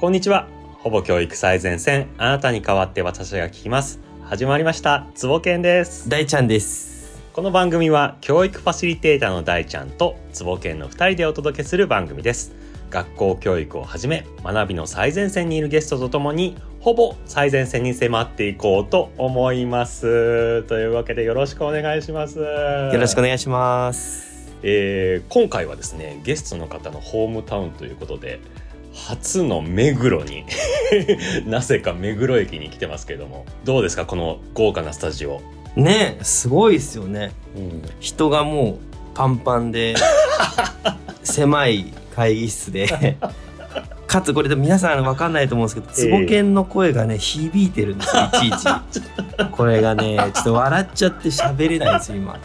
こんにちは。ほぼ教育最前線。あなたに代わって私が聞きます。始まりました。つぼけんです。大ちゃんです。この番組は教育ファシリテーターの大ちゃんとつぼけんの2人でお届けする番組です。学校教育をはじめ学びの最前線にいるゲストとともにほぼ最前線に迫っていこうと思います。というわけでよろしくお願いします。よよろしくお願いします。えー今回はですねゲストの方のホームタウンということで初の目黒に なぜか目黒駅に来てますけれども。どうですかこの豪華なスタジオ、ねすごいですよね。人がもうパンパンで 狭い会議室で。かつこれで皆さん分かんないと思うんですけど、ええ。つぼけんの声がね響いてるんですよいちいち。これがねちょっと笑っちゃって喋れないんですよ今。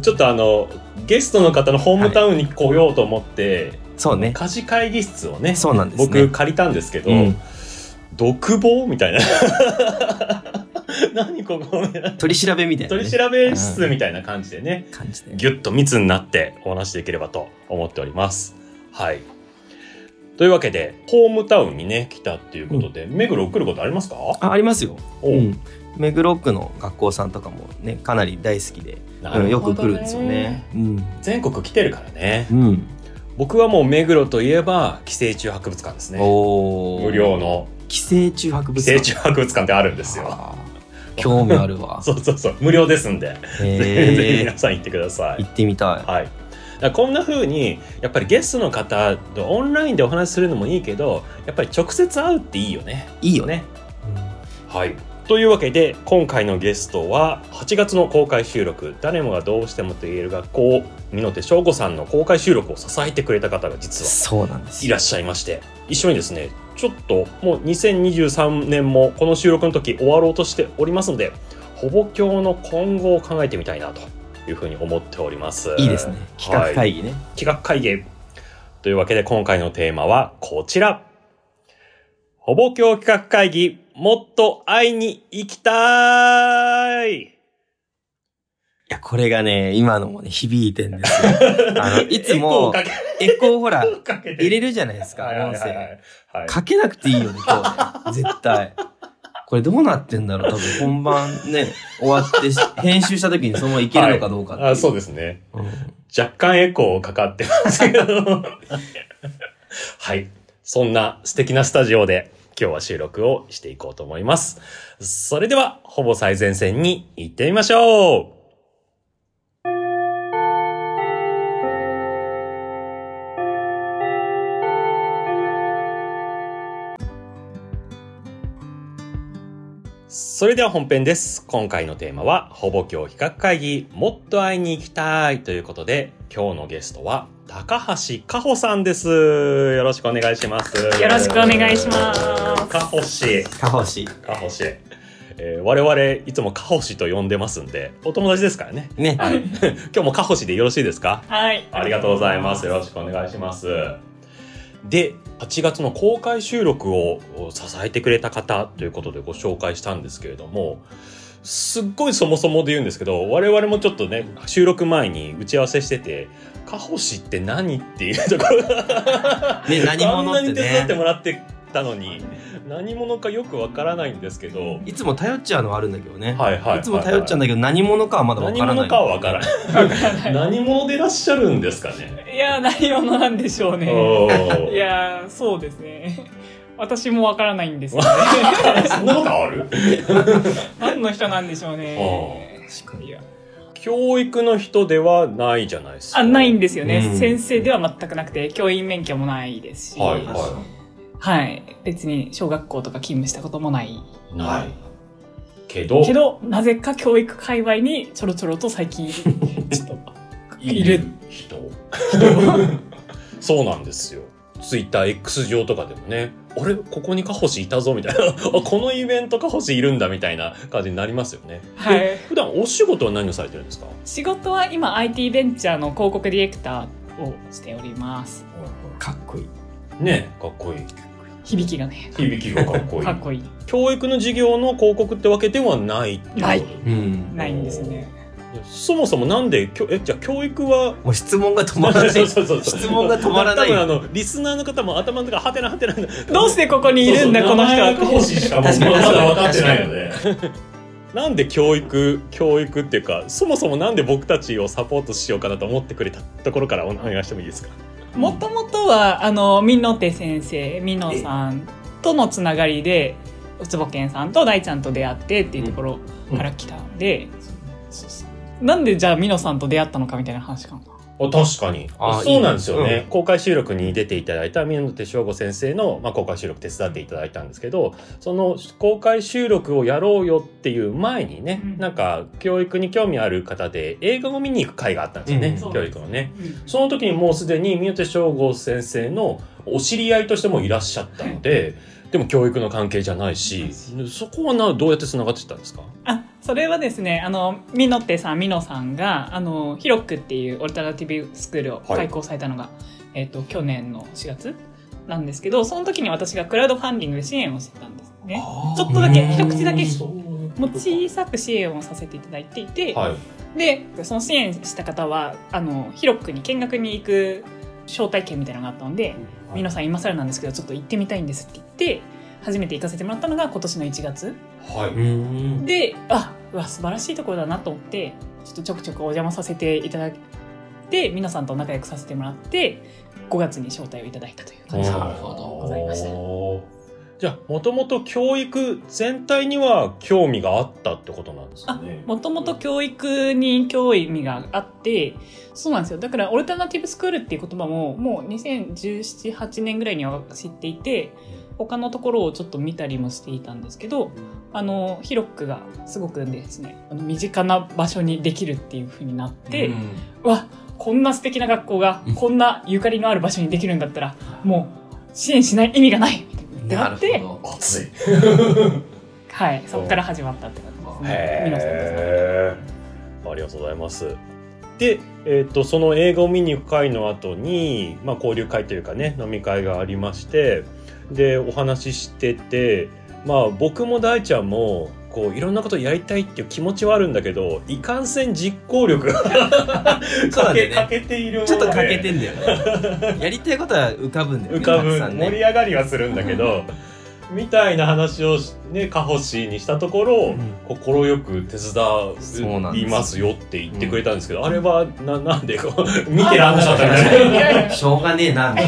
ちょっとあのゲストの方のホームタウンに来ようと思って、そうね。家事会議室をねそうなんですね。僕借りたんですけど、うん。独房みたいな。何ここ取り調べみたいな、ね、取り調べ室みたいな感じでね、感じで。ぎゅっと密になってお話しできればと思っております。はい。というわけで、ホームタウンにね、来たっていうことで、目黒来ることありますか？あありますよ、おう。ん、目黒区の学校さんとかもねかなり大好きで、なうんよく来るんですよね。うん。全国来てるからね。うん、僕はもう目黒といえば、寄生虫博物館ですね。無料の寄生虫博物寄生館虫博物館ってあるんですよ。あー興味あるわ そうそうそう、無料ですんで、ぜひへえ皆さん行ってください行。ってみたいはい。だからこんな風にやっぱりゲストの方とオンラインでお話しするのもいいけどやっぱり直接会うっていいよね。いいよねね。はい。というわけで今回のゲストは8月の公開収録誰もがどうしてもと言える学校美濃翔吾さんの公開収録を支えてくれた方が実はそうなんですよ。いらっしゃいまして一緒にですねちょっともう2023年もこの収録の時終わろうとしておりますのでほぼ教の今後を考えてみたいなというふうに思っております。いいですね。企画会議ね、企画会議。というわけで今回のテーマはこちら。ほぼ教企画会議、もっと会いに行きたい。いやこれがね今のもね響いてんですよ。あのいつもエコーほら入れるじゃないですか音声。かけなくていいよね今日ね。絶対。これどうなってんだろう多分本番ね終わってし編集した時にそのままいけるのかどうかっていう。あそうですね。うん。若干エコーかかってますけど。はい。そんな素敵なスタジオで今日は収録をしていこうと思います。それでは、ほぼ最前線に行ってみましょうそれでは本編です。今回のテーマは、ほぼ教企画会議、もっと会いに行きたいということで、今日のゲストは、高橋かほさんです。よろしくお願いします。よろしくお願いしますかほし。かほしかほし。えー我々、いつもかほしと呼んでますんで、お友達ですからね。ね、はい。今日もかほしでよろしいですか？はい。ありがとうございます。よろしくお願いします。で、8月の公開収録を支えてくれた方ということでご紹介したんですけれども、すっごいそもそもで言うんですけど、我々もちょっとね、収録前に打ち合わせしてて、カホシって何っていうところが、ね何者あんなにって手伝ってねもらってたのに、何者かよくわからないんですけど、いつも頼っちゃうのはあるんだけどね、はいはいはいはいいつも頼っちゃうんだけど何者かはまだわからない何者かはわからない。何者でいらっしゃるんですかね。いや、何者なんでしょうね。いや、そうですね。私もわからないんですよね。そんなことある？何の人なんでしょうね。確かに教育の人ではないじゃないですか。あ、ないんですよね、うん先生では全くなくて、教員免許もないですし、はいははい別に小学校とか勤務したこともない。い。ない。けど、けど、なぜか教育界隈にちょろちょろと最近、ちょっと、いる人。そうなんですよ。ツイッター X 上とかでもね、あれ？ここにカホシいたぞみたいな。あ、このイベントカホシいるんだみたいな感じになりますよね。はいで普段お仕事は何をされてるんですか？仕事は今 IT ベンチャーの広告ディレクターをしております。かっこいいねかっこいい。響きがね、響きがかっこいい か。っこいい。教育の授業の広告ってわけではないってことないうんないんですね。そもそもなんできょえじゃあ教育はもう質問が止まらない。そうそうそう質問が止まらない。多分あのリスナーの方も頭の中ハテナハテナどうしてここにいるんだこの人は。確かにだ分かってないので。なんで教育教育っていうかそもそもなんで僕たちをサポートしようかなと思ってくれたところからお願いしてもいいですか？もともとはあのみのて先生みのさんとのつながりでうつぼけんさんと大ちゃんと出会ってっていうところから来たんで、そうそうなんでじゃあみのさんと出会ったのかみたいな話かな。あ確かに。あそうなんですよね、いいね。公開収録に出ていただいた宮手翔吾先生の、まあ、公開収録手伝っていただいたんですけどその公開収録をやろうよっていう前にね、うん。なんか教育に興味ある方で映画を見に行く会があったんですよね、うん。教育のね。その時にもうすでに宮手翔吾先生のお知り合いとしてもいらっしゃったのででも教育の関係じゃないしそこはなどうやってつながってたんですか？あそれはですねあのみのってさんみのさんがあのヒロックっていうオルタナティブスクールを開講されたのが、えっと去年の4月なんですけどその時に私がクラウドファンディングで支援をしてたんですね。ちょっとだけ一口だけもう小さく支援をさせていただいていて、はい。でその支援した方はあのヒロックに見学に行く招待券みたいなのがあったので「皆さん今更なんですけどちょっと行ってみたいんです」って言って初めて行かせてもらったのが今年の1月。はい、うん。であうわ素晴らしいところだなと思ってちょっとちょくちょくお邪魔させていただいて皆さんと仲良くさせてもらって5月に招待をいただいたという感じでございましたじゃあもともと教育全体には興味があったってことなんですあね。もともと教育に興味があってそうなんですよ。だからオルタナティブスクールっていう言葉ももう201718年ぐらいには知っていて他のところをちょっと見たりもしていたんですけどあのヒロックがすごくですねあの身近な場所にできるっていう風になって、うん。うわこんな素敵な学校がこんなゆかりのある場所にできるんだったらもう支援しない意味がないって。ななって熱い。はい。そこから始まったって感じですね。皆さんありがとうございます。で、えっとその映画を見に行く会の後に、まあ、交流会というかね飲み会がありましてでお話ししてて、まあ、僕も大ちゃんもこういろんなことやりたいっていう気持ちはあるんだけどいかんせん実行力が そうね。欠けているちょっと欠けてんだよね。やりたいことは浮かぶんだよね浮かぶたくさん盛りね上がりはするんだけど、みたいな話をしねカホシにしたところうん。快、く手そうなんです伝いますよって言ってくれたんですけど、あれはななんでこう見てらんなかったみ しょうがねえなな。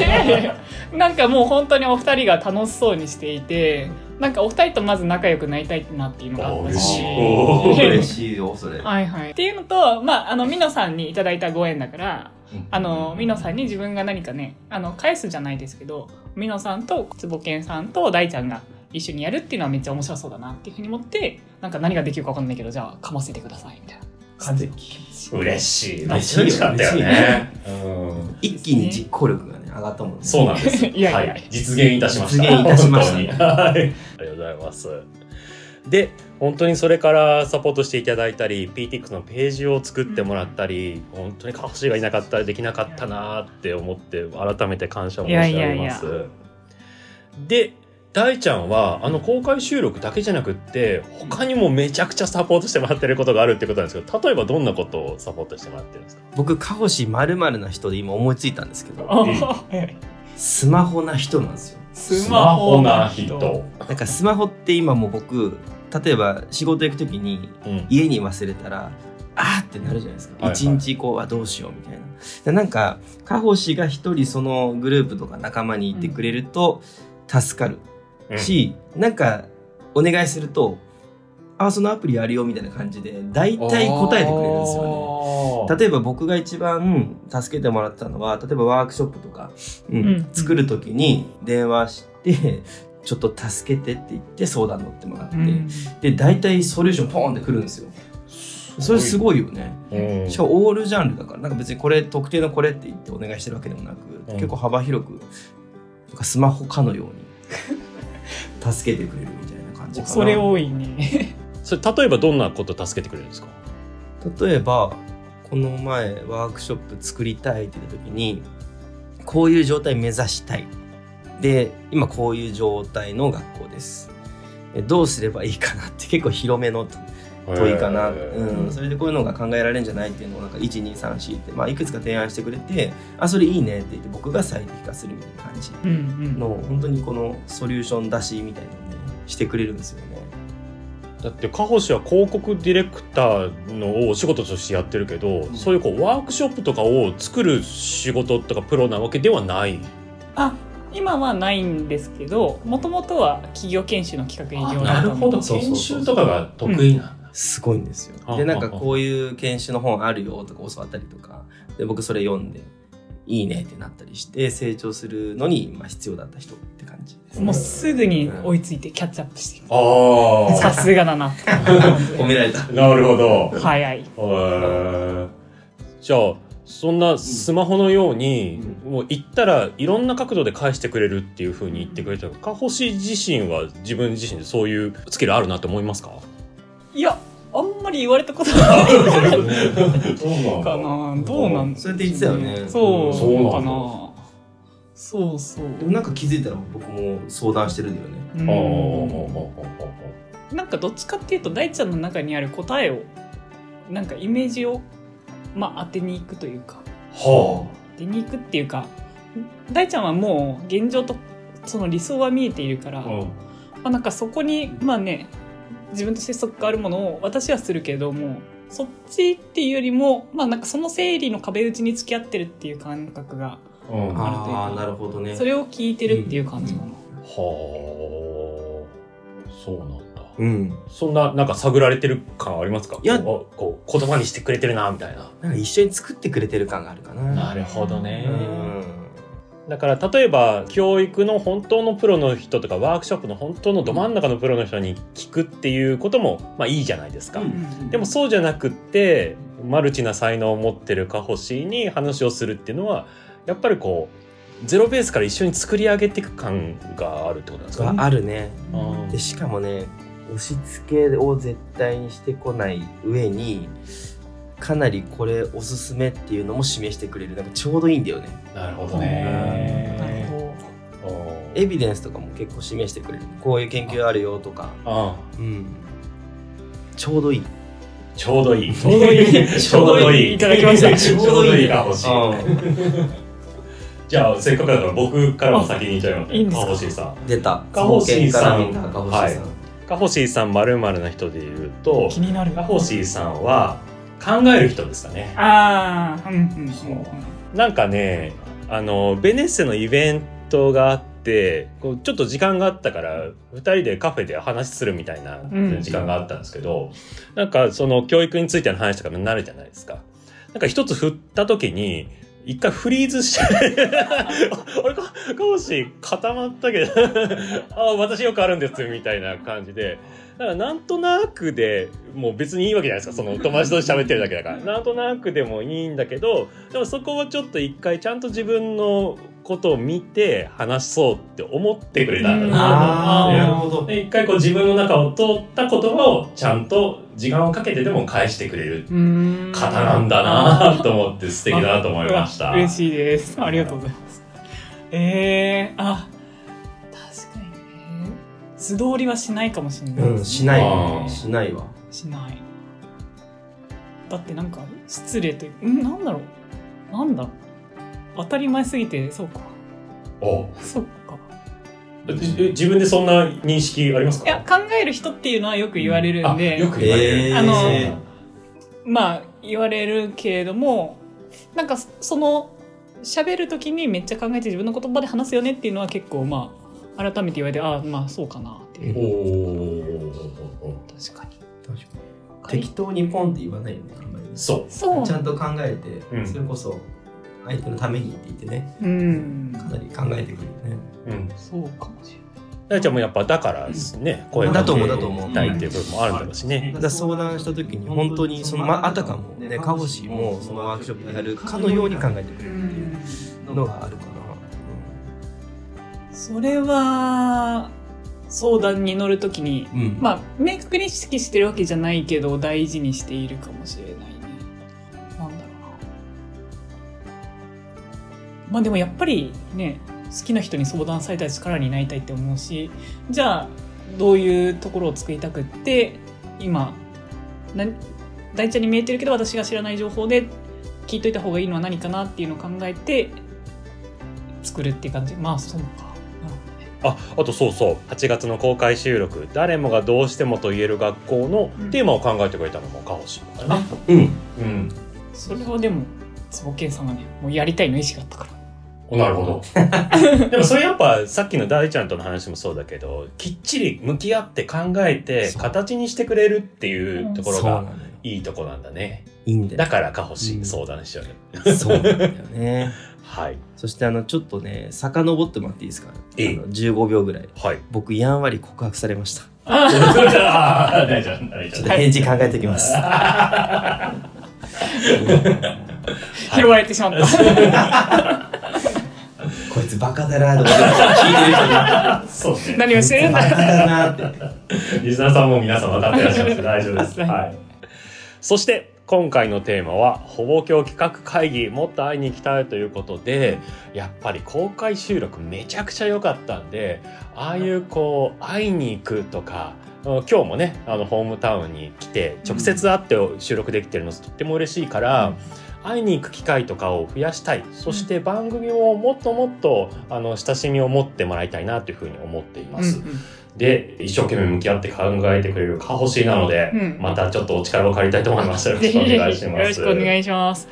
なんかもう本当にお二人が楽しそうにしていてなんかお二人とまず仲良くなりたいなっていうのがあったし。嬉しい。よそれ。はいはい。っていうのと、まあ、あの、ミノさんにいただいたご縁だから、あの、ミノさんに自分が何かね、あの、返すじゃないですけど、ミノさんと坪健さんと大ちゃんが一緒にやるっていうのはめっちゃ面白そうだなっていうふうに思って、なんか何ができるかわかんないけど、じゃあ、かませてください、みたいな感じ。嬉しい。嬉しいよ。嬉しかったよね、うん、一気に実行力がね上がったもんね。そうなんですいやいや。はい、実現いたしました。実現いたしました。本当に。はい。ありがとうございます。で本当にそれからサポートしていただいたり PTX のページを作ってもらったり、本当にカホシがいなかったらできなかったなって思って改めて感謝申し上げます。いやいや。で大ちゃんはあの公開収録だけじゃなくって他にもめちゃくちゃサポートしてもらってることがあるってことなんですけど例えばどんなことをサポートしてもらってるんですか？僕カホシまるな人で今思いついたんですけどスマホな人なんですよ。スマホな人。なんかスマホって今もう僕例えば仕事行く時にうん。家に忘れたらあーってなるじゃないですか。はいはい。一、日こうはどうしようみたいな。でなんかカホシが一人そのグループとか仲間にいてくれると助かるし、なんかお願いするとあそのアプリあるよみたいな感じで大体答えてくれるんですよね。よ例えば僕が一番助けてもらったのは例えばワークショップとか、うんうん作る時に電話してちょっと助けてって言って相談乗ってもらって、うん。で大体ソリューションポーンってくるんですよ。それすごいよね。うん。しかもオールジャンルだからなんか別にこれ特定のこれって言ってお願いしてるわけでもなく、うん。結構幅広くなんかスマホかのように助けてくれるみたいな感じかな。それ多いね。それ例えばどんなこと助けてくれるんですか？例えばこの前ワークショップ作りたいって言った時にこういう状態目指したい。で今こういう状態の学校です。でどうすればいいかなって結構広めの問いかな、うん、それでこういうのが考えられるんじゃないっていうのをなんか1234って、まあ、いくつか提案してくれてあそれいいねって言って僕が最適化するみたいな感じうんうん。の本当にこのソリューション出しみたいなのをねしてくれるんですよね。だってカホシは広告ディレクターのをお仕事としてやってるけど、ん。そういうこうワークショップとかを作る仕事とかプロなわけではない。あ今はないんですけどもともとは企業研修の企画営業だったのでそうそうそう研修とかが得意なすごいんですよ。あ。でなんかこういう研修の本あるよとか教わったりとかで僕それ読んでいいねってなったりして成長するのにまあ必要だった人って感じです、もうすぐに追いついてキャッチアップしていあますさすがだな。褒められた。なるほど。早い。じゃあそんなスマホのように、もう言ったらいろんな角度で返してくれるっていうふうに言ってくれたカホシ自身は自分自身でそういうスキルあるなって思いますか？いやあんまり言われたことない。かなどうなんそうやって言ってたよね。そうそうかなそうそう。でもなんか気づいたら僕も相談してるんだよね。なんかどっちかっていうと大ちゃんの中にある答えをなんかイメージをまあ当てに行くというか。は当てに行くっていうか大ちゃんはもう現状とその理想は見えているから、あ、まあ、なんかそこにまあね自分として即があるものを私はするけどもそっちっていうよりもまあなんかその整理の壁打ちに付き合ってるっていう感覚がうん、はあるというかああなるほどね。それを聞いてるっていう感じかな。あそうなんだうん。そんななんか探られてる感ありますか？いやこうこう言葉にしてくれてるなみたいななんか一緒に作ってくれてる感があるかな。なるほどねうん。だから例えば教育の本当のプロの人とかワークショップの本当のど真ん中のプロの人に聞くっていうこともまあいいじゃないですか、うんでもそうじゃなくってマルチな才能を持ってるカホシに話をするっていうのはやっぱりこうゼロベースから一緒に作り上げていく感があるってことなんですか？はね。あるね。あでしかもね押し付けを絶対にしてこない上にかなりこれおすすめっていうのも示してくれる。なんかちょうどいいんだよね。なるほどなるね。ほど。あエビデンスとかも結構示してくれる。こういう研究あるよとか、あうん、ちょうどいい。ちょうどいい。ちょうどいい。ちょうどいい。いただきました。ちょうどいい。が欲しい。うじゃあせっかくだから僕からも先に言っちゃいます。ね。カホシさん。ん出た。カホシーさん。カホシーさん、カホシさんまるな人で言うと気になる。カホシさんは考える人ですかね。ああうんうんうんなんかねあのベネッセのイベントがあってこうちょっと時間があったから2人でカフェで話するみたいなうん時間があったんですけど、なんかその教育についての話とかになるじゃないですか。なんか一つ振った時に一回フリーズして あれかかもし固まったけど。あ私よくあるんですみたいな感じで。だからなんとなくでもう別にいいわけじゃないですか。その友達と喋ってるだけだから。なんとなくでもいいんだけどでもそこはちょっと一回ちゃんと自分のことを見て話そうって思ってくれたんだななるほど。で一回こう自分の中を通った言葉をちゃんと時間をかけてでも返してくれる方なんだなと思って 素敵だなと思いました。嬉しいです。ありがとうございます。えー、あ確かにね。素通りはしないかもしれないね、うんしない。しないわ。しない。だってなんか失礼といううんなんだろう。なんだ当たり前すぎてそうか。お。そっか。え自分でそんな認識ありますか？いや考える人っていうのはよく言われるんで、あよく言われる。えー。あのそうなんだ。まあ言われるけれどもなんかその喋る時にめっちゃ考えて自分の言葉で話すよねっていうのは結構まあ改めて言われてああまあそうかなっていう、おお確かに。確かに。適当にポンって言わないよねあんまりそう。そう。ちゃんと考えて、うん。それこそ相手のためにって言ってね。うん。かなり考えてくるよね。うん。そうかもしれない。大ちゃんもやっぱだからですね、声だと思うかだと思う。けたいっていう部分もあるんだろうしね。だ相談した時に本当にその、まあたかもねカホシもそのワークショップでやるかのように考えてくれるっていうのがあるかな、それは相談に乗るときにうんうん。まあ明確に意識してるわけじゃないけど大事にしているかもしれないまあでもやっぱりね好きな人に相談されたら力になりたいって思うしじゃあどういうところを作りたくって今な大ちゃんに見えてるけど私が知らない情報で聞いといた方がいいのは何かなっていうのを考えて作るっていう感じ。まあそうか。ああとそうそう。8月の公開収録。誰もがどうしてもと言える学校のうん。テーマを考えてくれたのもカホシだよね。うん。うん。それはでも坪健さんがねもうやりたいの意思があったから。おなるほど。でもそれやっぱさっきの大ちゃんとの話もそうだけどきっちり向き合って考えて形にしてくれるっていうところが。いいとこなんだね。いいんだよだ。からカホシうん相談しちゃう。そうなんだよね。はい。そしてあの、ちょっとね、遡ってもらっていいですか？いいあの ?15 秒ぐらい。はい。僕、やんわり告白されました。ああ、大ちゃん、大ちゃん。ちょっと返事考えておきます。拾われてしまった、こいつバカだなと思って聞いてる人に。そうね。何をしてるんだバカだなって。リスナーさんも皆さん分かってらっしゃ。大丈夫です。はいはい。そして、今回のテーマは、ほぼ今日企画会議、もっと会いに行きたいということで、やっぱり公開収録めちゃくちゃ良かったんで、ああいうこう、会いに行くとか、今日もね、あの、ホームタウンに来て、直接会って収録できてるのとっても嬉しいから、会いに行く機会とかを増やしたい。そして番組をもっともっとあの親しみを持ってもらいたいなというふうに思っています、うんうん。で一生懸命向き合って考えてくれるかほしいなので、うん。またちょっとお力を借りたいと思います。よろぜしくお願いします。ろしくお願いします。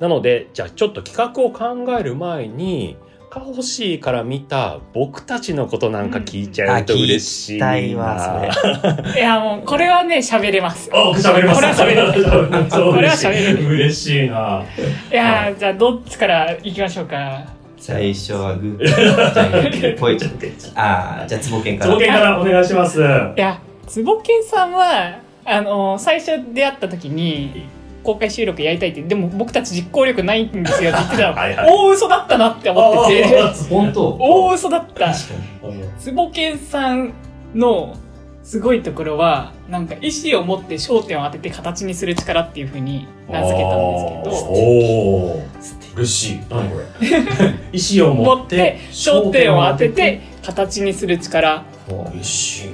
なのでじゃあちょっと企画を考える前にかほしいから見た僕たちのことなんか聞いちゃうと嬉しいな、あ聞きたい やもうこれはね喋れますあ、僕喋れます。これは喋れるそうこれは嬉しい喋れる嬉しいな。いやーじゃあどっちから行きましょうか最初はグー。じゃあグー、ぽい。ああ、じゃあ、つぼけんから。つぼけんからお願いします。いや坪健さんはあの最初出会った時に公開収録やりたいってでも僕たち実行力ないんですよって言ってたの。はいはい。大嘘だったなって思ってて。本当？大嘘だった。確かに。坪健さんのすごいところはなんか意思を持って焦点を当てて形にする力っていうふうに名付けたんですけど。おお嬉しい。何これ？意思を持ってて焦点を当てて形にする力嬉しい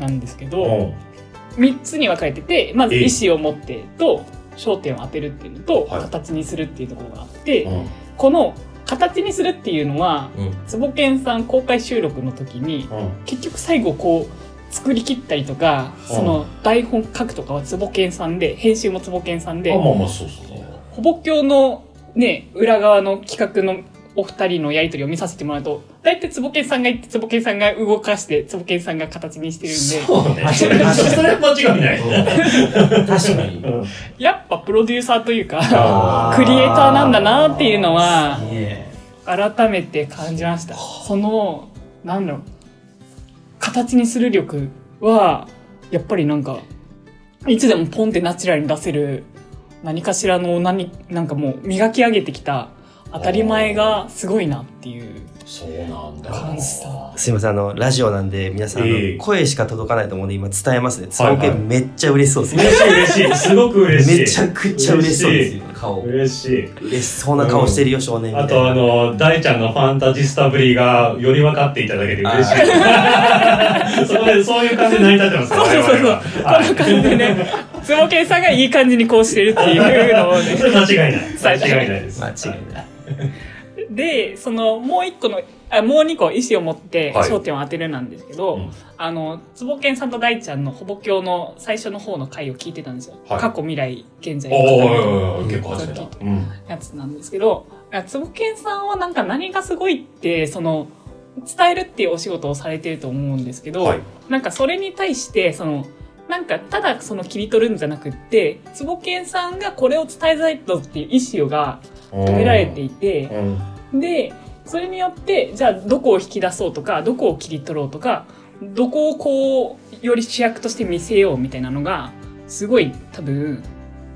な。んですけなど3つに分かれててまず意思を持ってと焦点を当てるっていうのとはい。形にするっていうところがあってうん。この形にするっていうのはうん。坪健さん公開収録の時にうん。結局最後こう作り切ったりとかうん。その台本書くとかは坪健さんで編集も坪健さんでほぼ教のね裏側の企画のお二人のやりとりを見させてもらうと大体坪健さんが言って坪健さんが動かして坪健さんが形にしてるんで。そうね。それ間違いない。確かに。うん。やっぱプロデューサーというかあクリエイターなんだなっていうのは改めて感じました。そのなんだろう。形にする力はやっぱりなんかいつでもポンってナチュラルに出せる何かしらの何なんかもう磨き上げてきた当たり前がすごいなっていう。そうなんだ感じたすいません、あの、ラジオなんで、皆さん、あのええ。声しか届かないと思うんで、今伝えますね。つぼはいはい。けんめっちゃ嬉しそうです。嬉しい嬉しい。すごく嬉しい。めちゃくちゃ嬉しそうですよ、顔。嬉しい。嬉しそうな顔してるよ、少年みたいな。あとあの大ちゃんのファンタジスタぶりがより分かっていただけて嬉しい。そこでそういう感じで成り立ってますからそうそう。そうこの感じでね坪健さんがいい感じにこうしてるっていうのをね間違いない間違いないです間違いない。でそのもう一個のあもう二個意思を持ってはい。焦点を当てるなんですけど、うん。あの坪健さんと大ちゃんのほぼ教の最初の方の回を聞いてたんですよ、はい。過去未来現在結構始めた。うん。やつなんですけど坪健さんはなんか何がすごいってその伝えるっていうお仕事をされてると思うんですけど、はい。なんかそれに対してそのなんかただその切り取るんじゃなくって坪健さんがこれを伝えたいとっていう意思が込められていて、うん。でそれによってじゃあどこを引き出そうとかどこを切り取ろうとかどこをこうより主役として見せようみたいなのがすごい多分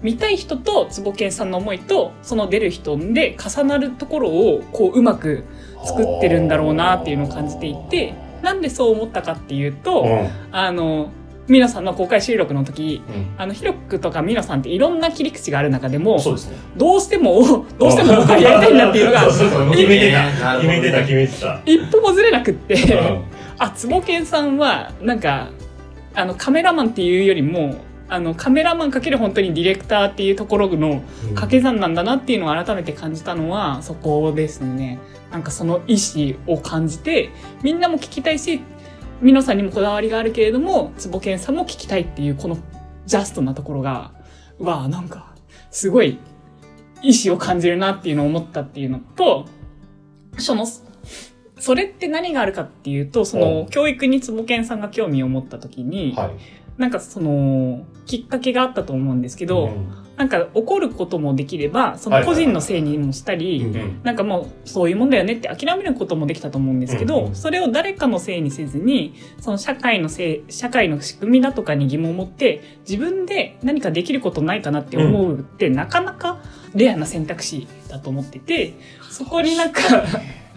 見たい人と坪健さんの思いとその出る人で重なるところをこううまく作ってるんだろうなっていうのを感じていてなんでそう思ったかっていうと、うん。あのミノさんの公開収録の時うん。あのヒロクとかミノさんっていろんな切り口がある中でもそうですね。どうしても どうしても僕はやりたいんだっていうのが そうそうそう決めてなた。決めてた決めてた。一歩もずれなくって、うん。あ、つぼけんさんは、なんか、あの、カメラマンっていうよりも、あのカメラマンかける本当にディレクターっていうところの掛け算なんだなっていうのを改めて感じたのはそこですね。なんかその意思を感じてみんなも聞きたいしミノさんにもこだわりがあるけれども坪健さんも聞きたいっていうこのジャストなところがうわあなんかすごい意思を感じるなっていうのを思ったっていうのとそのそれって何があるかっていうとその教育に坪健さんが興味を持った時に、はい。なんかそのきっかけがあったと思うんですけど、うん。なんか怒ることもできればその個人のせいにもしたり、うんうん。なんかもうそういうもんだよねって諦めることもできたと思うんですけど、うんうんそれを誰かのせいにせずにその社会のせい社会の仕組みだとかに疑問を持って自分で何かできることないかなって思うって、なかなかレアな選択肢だと思っててそこになんか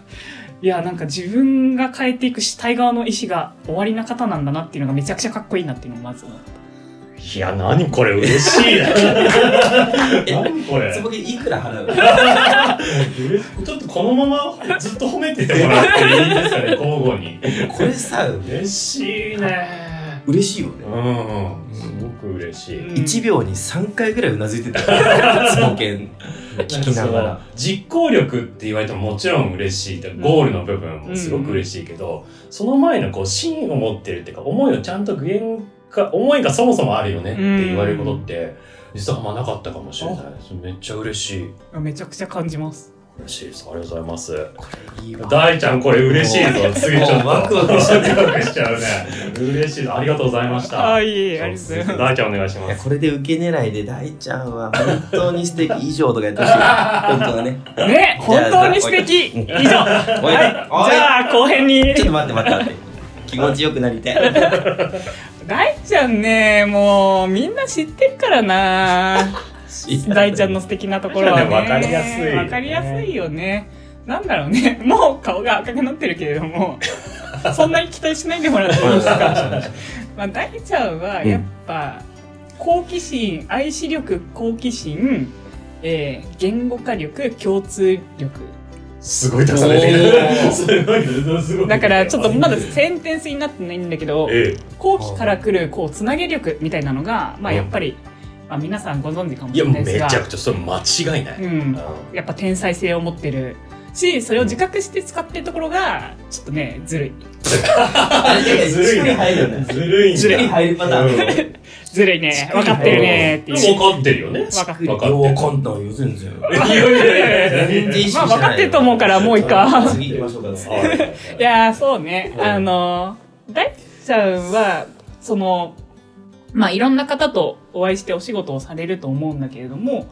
いやなんか自分が変えていく主体側の意思が終わりな方なんだなっていうのがめちゃくちゃかっこいいなっていうのをまず思った。いや、何これ嬉しいな。何これ？つぼけいくら払う ちょっとこのままずっと褒めててもらっていいですかね、交互に。これさ嬉しいね。嬉しいよねうん、すごく嬉しい。うん1秒に3回ぐらいうなずいてた つぼけん聞きながら。実行力って言われてももちろん嬉しいゴールの部分もすごく嬉しいけど、その前のこう芯を持ってるっていうか思いをちゃんと具現化思いがそもそもあるよねって言われることって実はあんまなかったかもしれない。ですめっちゃ嬉しい。めちゃくちゃ感じます。嬉しいです。ありがとうございます。大ちゃんこれ嬉しいぞ。次ちょっと。ワクワクしちゃうね。嬉しいです。ありがとうございました。あ、いありがとうございます。大ちゃんお願いしいます。やこれで受け狙いで大ちゃんは本当に素敵。以上とかやってほしい。本当だね。ね、本当に素敵。以上。おいはい。じゃあ後編に。ちょっと待って待って待って。気持ちよくなりたい。大ちゃんね、もうみんな知ってるからな大ちゃんの素敵なところはね。わかりやすいわかりやすいよね。なんだろうね、もう顔が赤くなってるけれども、そんなに期待しないでもらっていいですか？まあ、大ちゃんはやっぱ、好奇心、愛視力、好奇心、えー言語化力、共通力。すごいたくさん出てるすごいすごいだからちょっとまだセンテンスになってないんだけど、え後期から来るこうつなげ力みたいなのが、まあ、うんやっぱり、まあ、皆さんご存知かもえいやもうめしれないですが。ちゃくちゃそれ間違いない、うん、やっぱ天才性を持ってる。しそれを自覚して使ってるところがちょっとねずるい。ずるい力入るよね。ずるいずるい入るパターン。うん。ずるいね。分かってるね。っていう分かってるよね。分かってる。分かってるよ全然。いやいやいやい全然まあ分かってると思うからもういいか次行きましょうか。や いやーそうね。うん。あの大ちゃんはそのまあいろんな方とお会いしてお仕事をされると思うんだけれども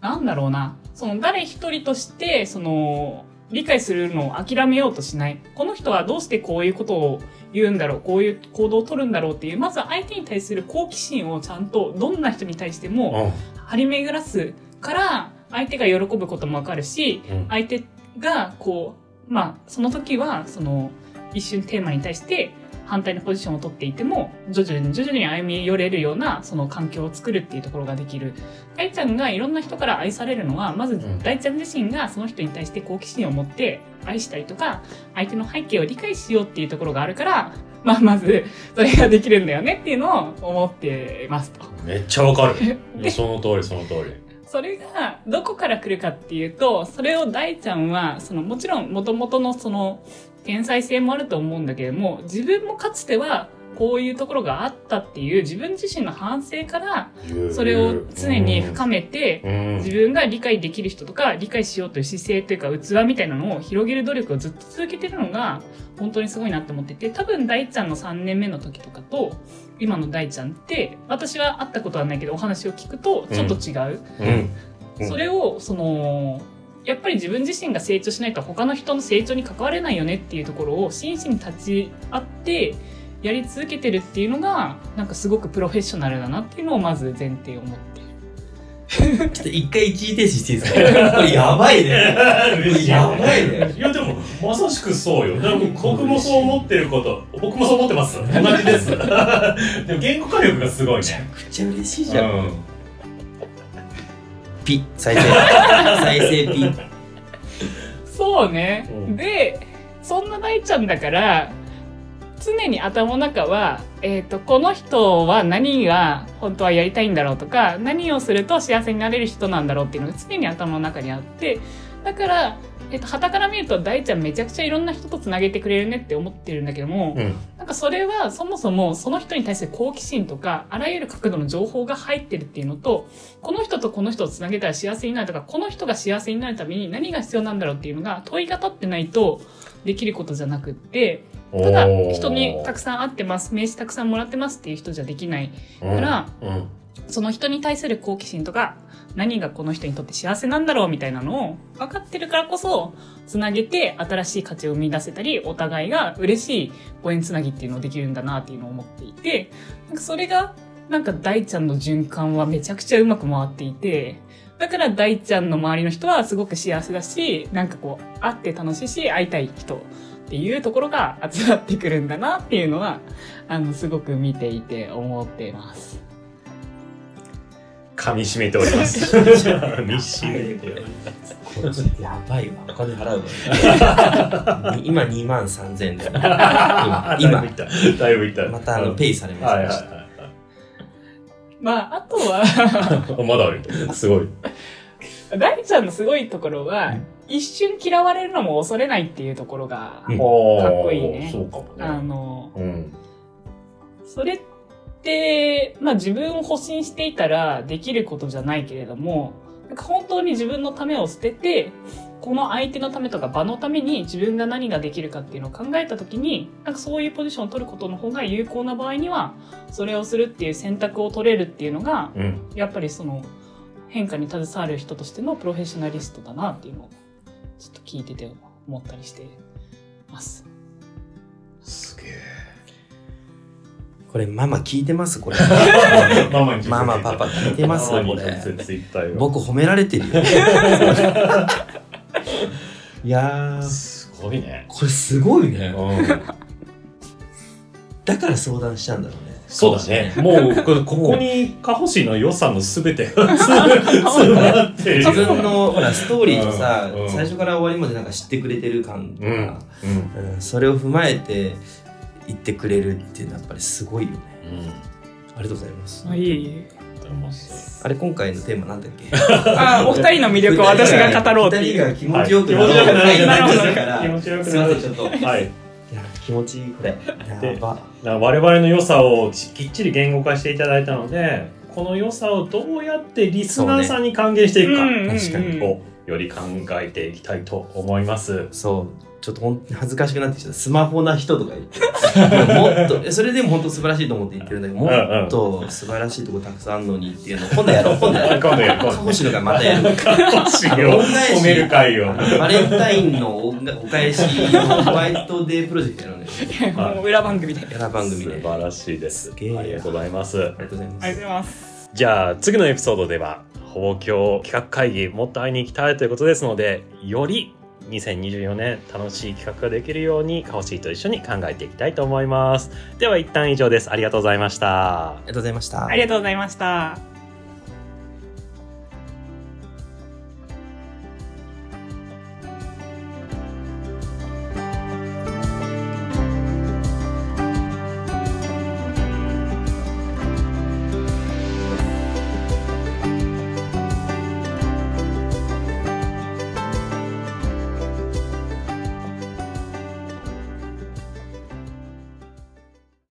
なんだろうな。その誰一人としてその理解するのを諦めようとしない。この人はどうしてこういうことを言うんだろう。こういう行動を取るんだろうっていうまず相手に対する好奇心をちゃんとどんな人に対しても張り巡らすから相手が喜ぶこともわかるしうん。相手がこうまあその時はその一瞬テーマに対して反対のポジションを取っていても徐々に徐々に歩み寄れるようなその環境を作るっていうところができる。大ちゃんがいろんな人から愛されるのはまずん。大ちゃん自身がその人に対して好奇心を持って愛したりとか相手の背景を理解しようっていうところがあるから、まあ、まずそれができるんだよねっていうのを思ってますと。めっちゃわかる。その通りその通り。それがどこから来るかっていうとそれを大ちゃんはそのもちろん元々のその天才性もあると思うんだけれども自分もかつてはこういうところがあったっていう自分自身の反省からそれを常に深めてうん。自分が理解できる人とか理解しようという姿勢というか器みたいなのを広げる努力をずっと続けてるのが本当にすごいなって思ってて多分大ちゃんの3年目の時とかと今の大ちゃんって私は会ったことはないけどお話を聞くとちょっと違う、うん。うん。それをそのやっぱり自分自身が成長しないと他の人の成長に関われないよねっていうところを真摯に立ち会ってやり続けてるっていうのがなんかすごくプロフェッショナルだなっていうのをまず前提を持って。る。ちょっと一回一時停止していいですか？これやばいね。やばいね。いやでもまさしくそうよ。でも僕もそう思ってること。僕もそう思ってます。同じです。でも言語化力がすごいめちゃねくちゃ嬉しいじゃん、うんピ。再生。再生ピ。そうね、うん。でそんな大ちゃんだから常に頭の中は、えーと、この人は何が本当はやりたいんだろうとか何をすると幸せになれる人なんだろうっていうのが常に頭の中にあってだからえっと、旗から見ると大ちゃんめちゃくちゃいろんな人とつなげてくれるねって思ってるんだけども、うん、なんかそれはそもそもその人に対する好奇心とかあらゆる角度の情報が入ってるっていうのとこの人とこの人をつなげたら幸せになるとかこの人が幸せになるために何が必要なんだろうっていうのが問いが立ってないとできることじゃなくってただ人にたくさん会ってます名刺たくさんもらってますっていう人じゃできないから、うん。うんその人に対する好奇心とか何がこの人にとって幸せなんだろうみたいなのを分かってるからこそつなげて新しい価値を生み出せたりお互いが嬉しいご縁つなぎっていうのをできるんだなっていうのを思っていてなんかそれがなんか大ちゃんの循環はめちゃくちゃうまく回っていてだから大ちゃんの周りの人はすごく幸せだしなんかこう会って楽しいし会いたい人っていうところが集まってくるんだなっていうのはあのすごく見ていて思ってます。噛み締めております。噛み締めております。これやばいわ。お金払うわ。今2万3000円で。今。今。だいぶいった。またあの、ペイされました。まあ、あとは まだある。すごい。大ちゃんのすごいところは、一瞬嫌われるのも恐れないっていうところが、かっこいいね。そうかもね。あの、うん、それまあ自分を保身していたらできることじゃないけれども、なんか本当に自分のためを捨てて、この相手のためとか場のために自分が何ができるかっていうのを考えた時に、なんかそういうポジションを取ることの方が有効な場合には、それをするっていう選択を取れるっていうのが、うん、やっぱりその変化に携わる人としてのプロフェッショナリストだなっていうのをちょっと聞いてて思ったりしてます。すげえ。これママ聞いてます？これ。ママママパパ聞いてます？これ。僕褒められてるよ。いやすごいね。これすごいね、うん、だから相談したんだろうね。そうだね。もう、ここに、カホシの良さのすべてが 詰まって自分の、ほら、ストーリーとさ、最初から終わりまでなんか知ってくれてる感とか、うん。うん、それを踏まえて、言ってくれるっていうのはやっぱりすごいよね、うん、ありがとうございますあいえいえあれ今回のテーマなんだっけ？あお二人の魅力を私が語ろうっていう。二人が気持ちよくなる。なるほど。気持ちよくなる。ちょっと。はい。いや気持ちいいこれ。やば。我々の良さをきっちり言語化していただいたので、この良さをどうやってリスナーさんに還元していくか、確かにこうより考えていきたいと思います。そう。ちょっとほん恥ずかしくなってきた。スマホな人とか言って。もっと、それでも本当素晴らしいと思って言ってるんだけど、もっと素晴らしいとこたくさんあるのにっていうのを 今度やろう、今度やろう。今度やろう。カホシのがまたやる。カホシを褒める会を。バレンタインのお返しのホワイトデープロジェクトやるんですよ。裏番組で。裏番組で。素晴らしいです。ありがとうございます。ありがとうございます。ありがとうございます。じゃあ、次のエピソードでは、法教企画会議もっと会いに行きたいということですので、より2024年楽しい企画ができるようにカオシーと一緒に考えていきたいと思います。では一旦以上です。ありがとうございましたありがとうございました。ありがとうございました。